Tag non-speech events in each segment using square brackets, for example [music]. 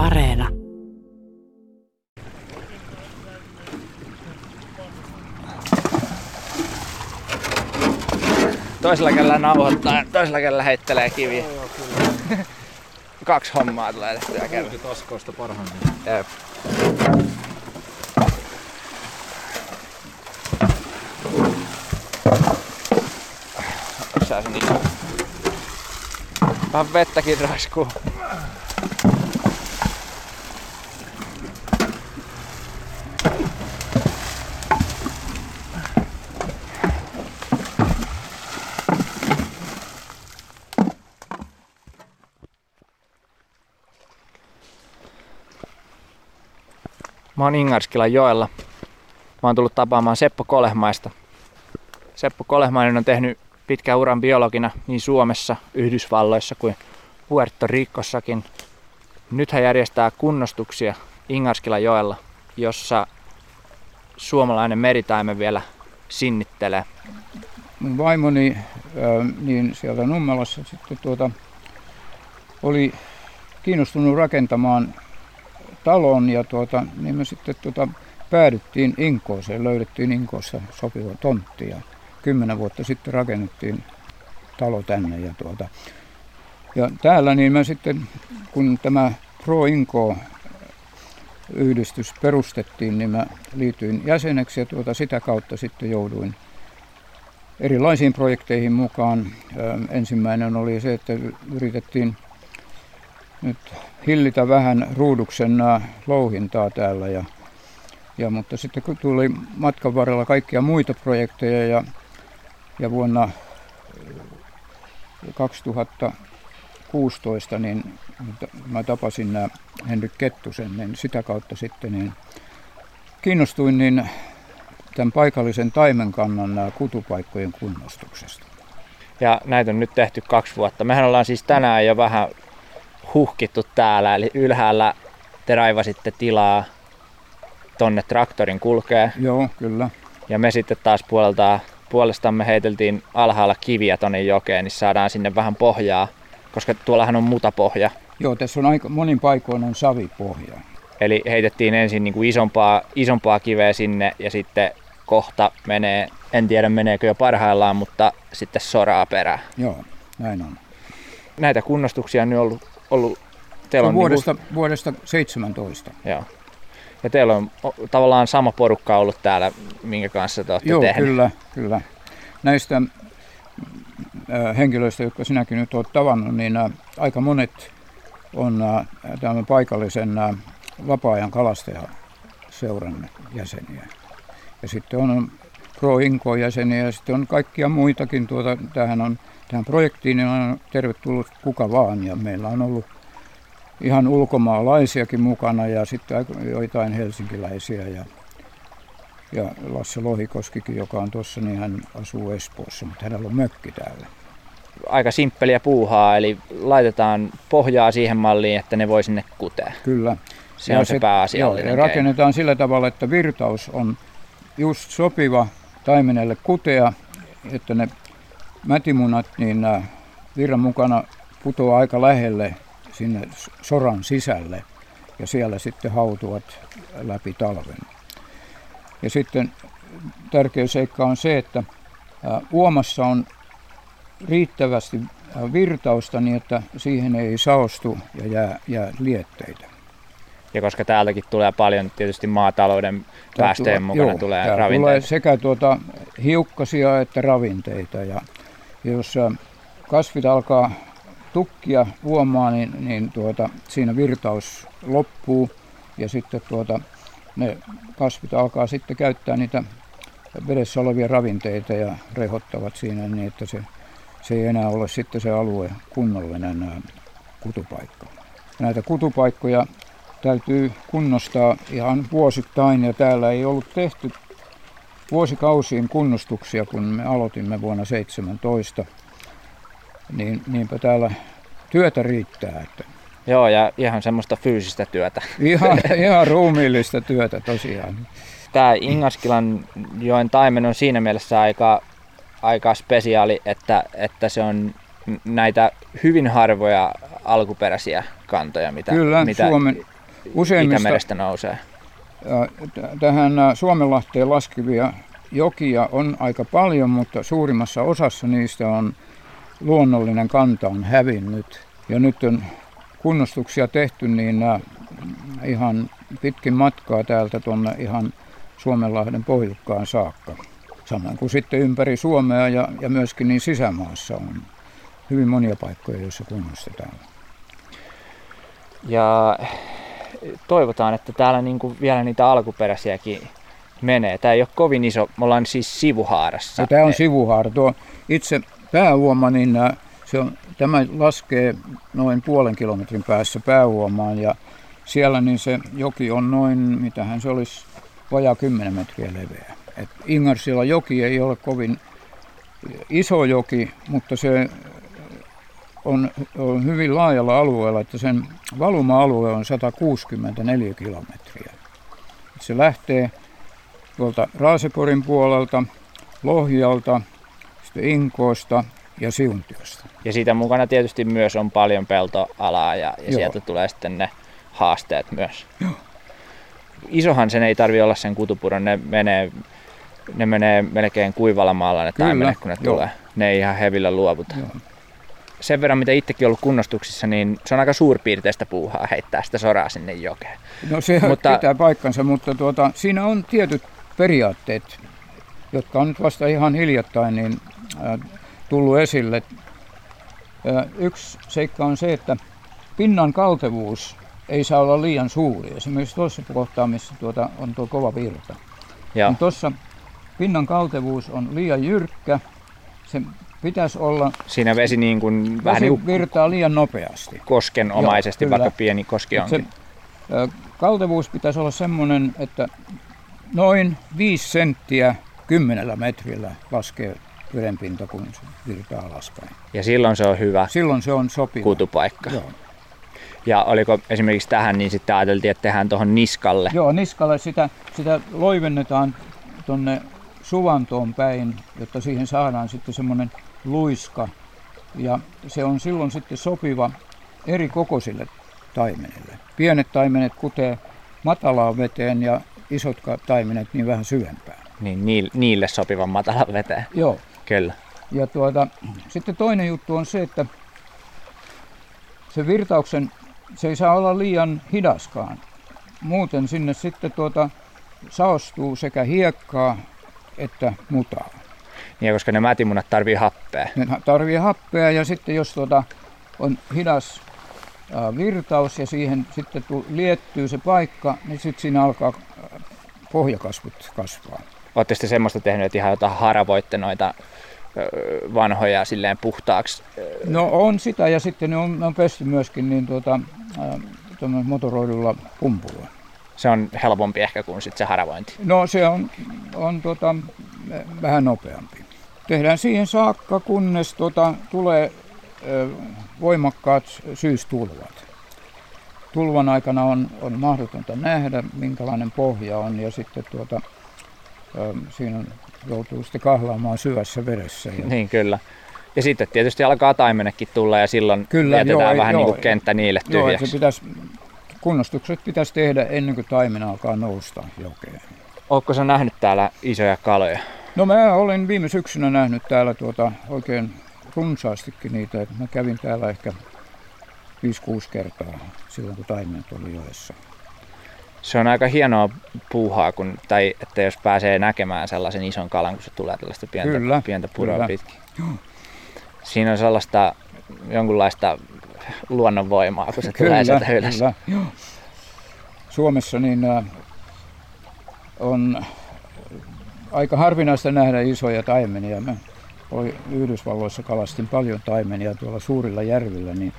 Areena. Toisella kädellä nauhoittaa ja toisella kädellä heittelee kiviä. [laughs] Kaksi hommaa tulee tehtyä kerran. Taskoista parhaimmillaan. Jep. Sä sen. Vähän vettäkin roiskuu. Mä oon Ingarskilan joella. Mä oon tullut tapaamaan Seppo Kolehmaista. Seppo Kolehmainen on tehnyt pitkän uran biologina niin Suomessa, Yhdysvalloissa kuin Puerto Ricossakin. Nyt hän järjestää kunnostuksia Ingarskilan joella, jossa suomalainen meritaimen vielä sinnittelee. mun vaimoni niin sieltä Nummelassa sitten tuota, oli kiinnostunut rakentamaan talon ja tuota, niin me sitten tuota, päädyttiin Inkooseen, löydettiin Inkoossa sopiva tontti ja kymmenen vuotta sitten rakennettiin talo tänne ja tuota, ja täällä niin mä sitten, kun tämä Pro Inko yhdistys perustettiin, niin mä liityin jäseneksi ja tuota, sitä kautta sitten jouduin erilaisiin projekteihin mukaan. Ensimmäinen oli se, että yritettiin nyt hillitä vähän ruuduksen ää, louhintaa täällä. Ja, ja, mutta sitten kun tuli matkan varrella kaikkia muita projekteja ja, ja vuonna ö, 2016 niin mä tapasin nämä Henrik Kettusen, niin sitä kautta sitten niin kiinnostuin niin tämän paikallisen taimenkannan kutupaikkojen kunnostuksesta. Ja näitä on nyt tehty kaksi vuotta. Mehän ollaan siis tänään jo vähän huhkittu täällä, eli ylhäällä te raivasitte tilaa tonne traktorin kulkee. Joo, kyllä. Ja me sitten taas puolelta, puolestamme heiteltiin alhaalla kiviä tonne jokeen, niin saadaan sinne vähän pohjaa, koska tuollahan on mutapohja. Joo, tässä on aika monin paikoin on savipohja. Eli heitettiin ensin niin kuin isompaa, isompaa kiveä sinne ja sitten kohta menee, en tiedä meneekö jo parhaillaan, mutta sitten soraa perään. Joo, näin on. Näitä kunnostuksia on nyt ollut, ollut teillä on vuodesta, vuodesta 17. Niin kuin, joo. Ja teillä on tavallaan sama porukka ollut täällä, minkä kanssa te olette Joo, tehneet. kyllä, kyllä. Näistä äh, henkilöistä, jotka sinäkin nyt olet tavannut, niin äh, aika monet on äh, tämän paikallisen vapaa-ajan kalastajaseuran jäseniä. Ja sitten on Pro Inko jäseniä ja sitten on kaikkia muitakin. Tuota, tähän, on, tähän projektiin niin on tervetullut kuka vaan ja meillä on ollut ihan ulkomaalaisiakin mukana ja sitten joitain helsinkiläisiä ja ja Lasse Lohikoskikin, joka on tuossa, niin hän asuu Espoossa, mutta hänellä on mökki täällä. Aika simppeliä puuhaa, eli laitetaan pohjaa siihen malliin, että ne voi sinne kutea. Kyllä. Se on se pääasiallinen Joo, ja rakennetaan sillä tavalla, että virtaus on just sopiva taimenelle kutea, että ne mätimunat niin nämä virran mukana putoaa aika lähelle sinne soran sisälle ja siellä sitten hautuvat läpi talven. Ja sitten tärkeä seikka on se, että ää, uomassa on riittävästi ää, virtausta niin, että siihen ei saostu ja jää, jää lietteitä. Ja koska täältäkin tulee paljon tietysti maatalouden päästöjen mukana joo, tulee ravinteita. tulee sekä tuota hiukkasia että ravinteita. Ja, jos kasvit alkaa tukkia uomaa, niin, niin tuota, siinä virtaus loppuu ja sitten tuota, ne kasvit alkaa sitten käyttää niitä vedessä olevia ravinteita ja rehottavat siinä niin, että se, se ei enää ole sitten se alue kunnollinen kutupaikka. Näitä kutupaikkoja täytyy kunnostaa ihan vuosittain ja täällä ei ollut tehty vuosikausiin kunnostuksia, kun me aloitimme vuonna 17. Niin, niinpä täällä työtä riittää. Että Joo, ja ihan semmoista fyysistä työtä. ihan, [laughs] ihan ruumiillista työtä tosiaan. Tämä Ingaskilan joen taimen on siinä mielessä aika, aika spesiaali, että, että se on näitä hyvin harvoja alkuperäisiä kantoja, mitä, Kyllä, mitä Suomen useimmista, Itämerestä nousee. tähän Suomenlahteen laskevia jokia on aika paljon, mutta suurimmassa osassa niistä on luonnollinen kanta on hävinnyt. Ja nyt on kunnostuksia tehty niin ihan pitkin matkaa täältä tuonne ihan Suomenlahden pohjukkaan saakka. Samoin kuin sitten ympäri Suomea ja, ja myöskin niin sisämaassa on hyvin monia paikkoja, joissa kunnostetaan. Ja toivotaan, että täällä niinku vielä niitä alkuperäisiäkin menee. Tämä ei ole kovin iso, me ollaan siis sivuhaarassa. No, tämä on sivuhaara. Tuo itse pääuoma, niin ää, se on, tämä laskee noin puolen kilometrin päässä pääuomaan ja siellä niin se joki on noin, mitähän se olisi, vajaa 10 metriä leveä. Et Ingarsilla joki ei ole kovin iso joki, mutta se on, on hyvin laajalla alueella, että sen valuma-alue on 164 kilometriä. Se lähtee tuolta Raaseporin puolelta, Lohjalta, sitten Inkoosta ja Siuntiosta. Ja siitä mukana tietysti myös on paljon peltoalaa ja, ja Joo. sieltä tulee sitten ne haasteet myös. Joo. Isohan sen ei tarvi olla sen kutupuron, ne menee, ne menee melkein kuivalla maalla ne Kyllä, taimenet, kun ne joo. tulee. Ne ei ihan hevillä luovuta. Joo. Sen verran, mitä itsekin ollut kunnostuksissa, niin se on aika suurpiirteistä puuhaa heittää sitä soraa sinne jokeen. No se Mutta- pitää paikkansa, mutta tuota, siinä on tietyt periaatteet, jotka on nyt vasta ihan hiljattain niin, ää, tullut esille. Ää, yksi seikka on se, että pinnan kaltevuus ei saa olla liian suuri. Esimerkiksi tuossa kohtaa, missä tuota, on tuo kova virta. Niin tuossa pinnan kaltevuus on liian jyrkkä. Se pitäisi olla, Siinä vesi niin kuin, vähän niin virtaa liian nopeasti. koskenomaisesti, Joo, vaikka pieni koski Et se onkin. ö, kaltevuus pitäisi olla semmoinen, että noin 5 senttiä kymmenellä metrillä laskee vedenpinta, kun se virtaa alaspäin. Ja silloin se on hyvä Silloin se on sopiva. kutupaikka. Joo. Ja oliko esimerkiksi tähän, niin sitten ajateltiin, että tehdään tuohon niskalle. Joo, niskalle sitä, sitä loivennetaan tuonne suvantoon päin, jotta siihen saadaan sitten semmoinen luiska. Ja se on silloin sitten sopiva eri kokoisille taimenille. Pienet taimenet kutee matalaan veteen ja isot taimenet niin vähän syvempään. Niin niil- niille sopivan matalan veteen. Joo. Kyllä. Ja tuota, sitten toinen juttu on se, että se virtauksen, se ei saa olla liian hidaskaan. Muuten sinne sitten tuota, saostuu sekä hiekkaa että mutaa. Niin, koska ne mätimunat tarvii happea. Ne tarvii happea ja sitten jos tuota, on hidas virtaus ja siihen sitten liettyy se paikka, niin sitten siinä alkaa pohjakasvut kasvaa. Olette sitten semmoista tehnyt, että ihan jotain haravoitte noita vanhoja silleen puhtaaksi. No on sitä ja sitten ne on, ne on pesty myöskin niin tuota, motoroidulla pumpulla. Se on helpompi ehkä kuin sit se haravointi. No se on, on tuota, vähän nopeampi. Tehdään siihen saakka, kunnes tuota, tulee ö, voimakkaat syystulvat. Tulvan aikana on, on mahdotonta nähdä, minkälainen pohja on ja sitten tuota, ö, siinä on, joutuu sitten kahlaamaan syvässä vedessä. Ja, Niin kyllä. Ja sitten tietysti alkaa taimenekin tulla ja silloin Kyllä, jätetään joo, vähän joo. niin kuin kenttä niille Joo, tyhjäksi. se pitäisi, kunnostukset pitäisi tehdä ennen kuin taimen alkaa nousta jokeen. Ootko sä nähnyt täällä isoja kaloja? No mä olen viime syksynä nähnyt täällä tuota oikein runsaastikin niitä. Mä kävin täällä ehkä 5-6 kertaa silloin, kun taimenet oli joessa. Se on aika hienoa puuhaa, kun, tai että jos pääsee näkemään sellaisen ison kalan, kun se tulee tällaista pientä, Kyllä, pientä puroa kyllä. pitkin. Siinä on sellaista jonkunlaista luonnonvoimaa, kun se tulee sieltä ylös. kyllä. Joo. Suomessa niin äh, on aika harvinaista nähdä isoja taimenia. Mä Yhdysvalloissa kalastin paljon taimenia tuolla suurilla järvillä, niin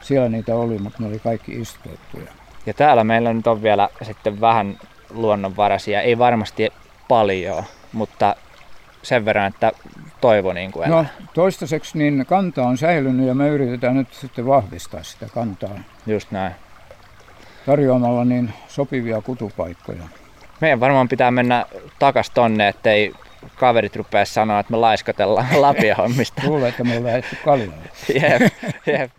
siellä niitä oli, mutta ne oli kaikki istutettuja. Ja täällä meillä nyt on vielä sitten vähän luonnonvaraisia, ei varmasti paljon, mutta sen verran, että toivo niin kuin No toistaiseksi niin kanta on säilynyt ja me yritetään nyt sitten vahvistaa sitä kantaa Just näin. tarjoamalla niin sopivia kutupaikkoja. Meidän varmaan pitää mennä takas tonne, ettei kaverit rupea sanoa, että me laiskotellaan [laughs] lapiohommista. Luulen, että me on lähdetty. Jep, jep.